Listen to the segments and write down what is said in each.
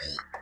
Cook.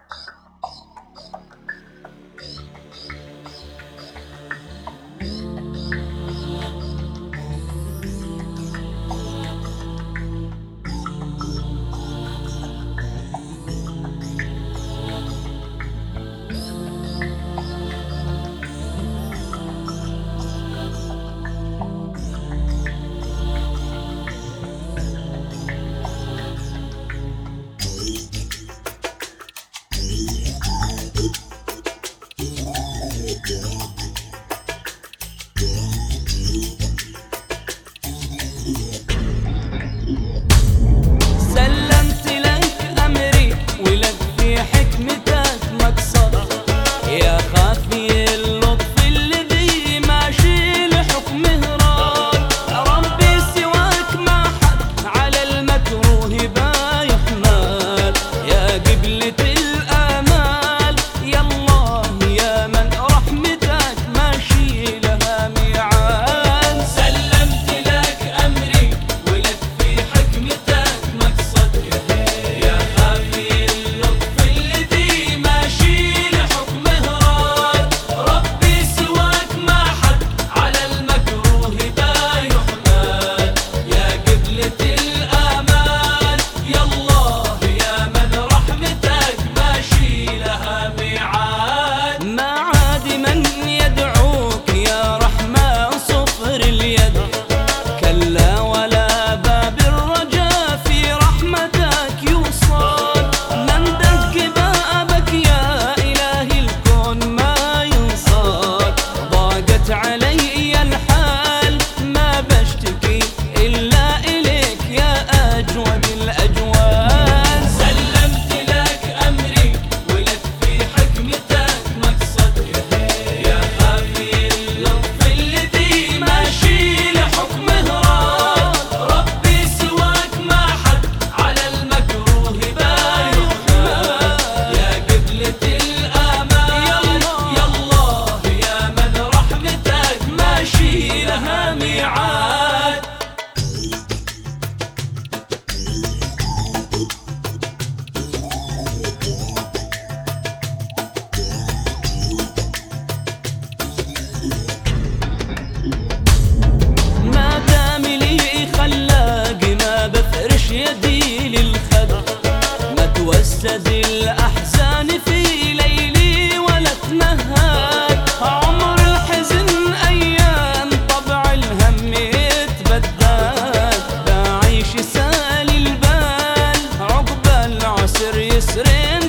then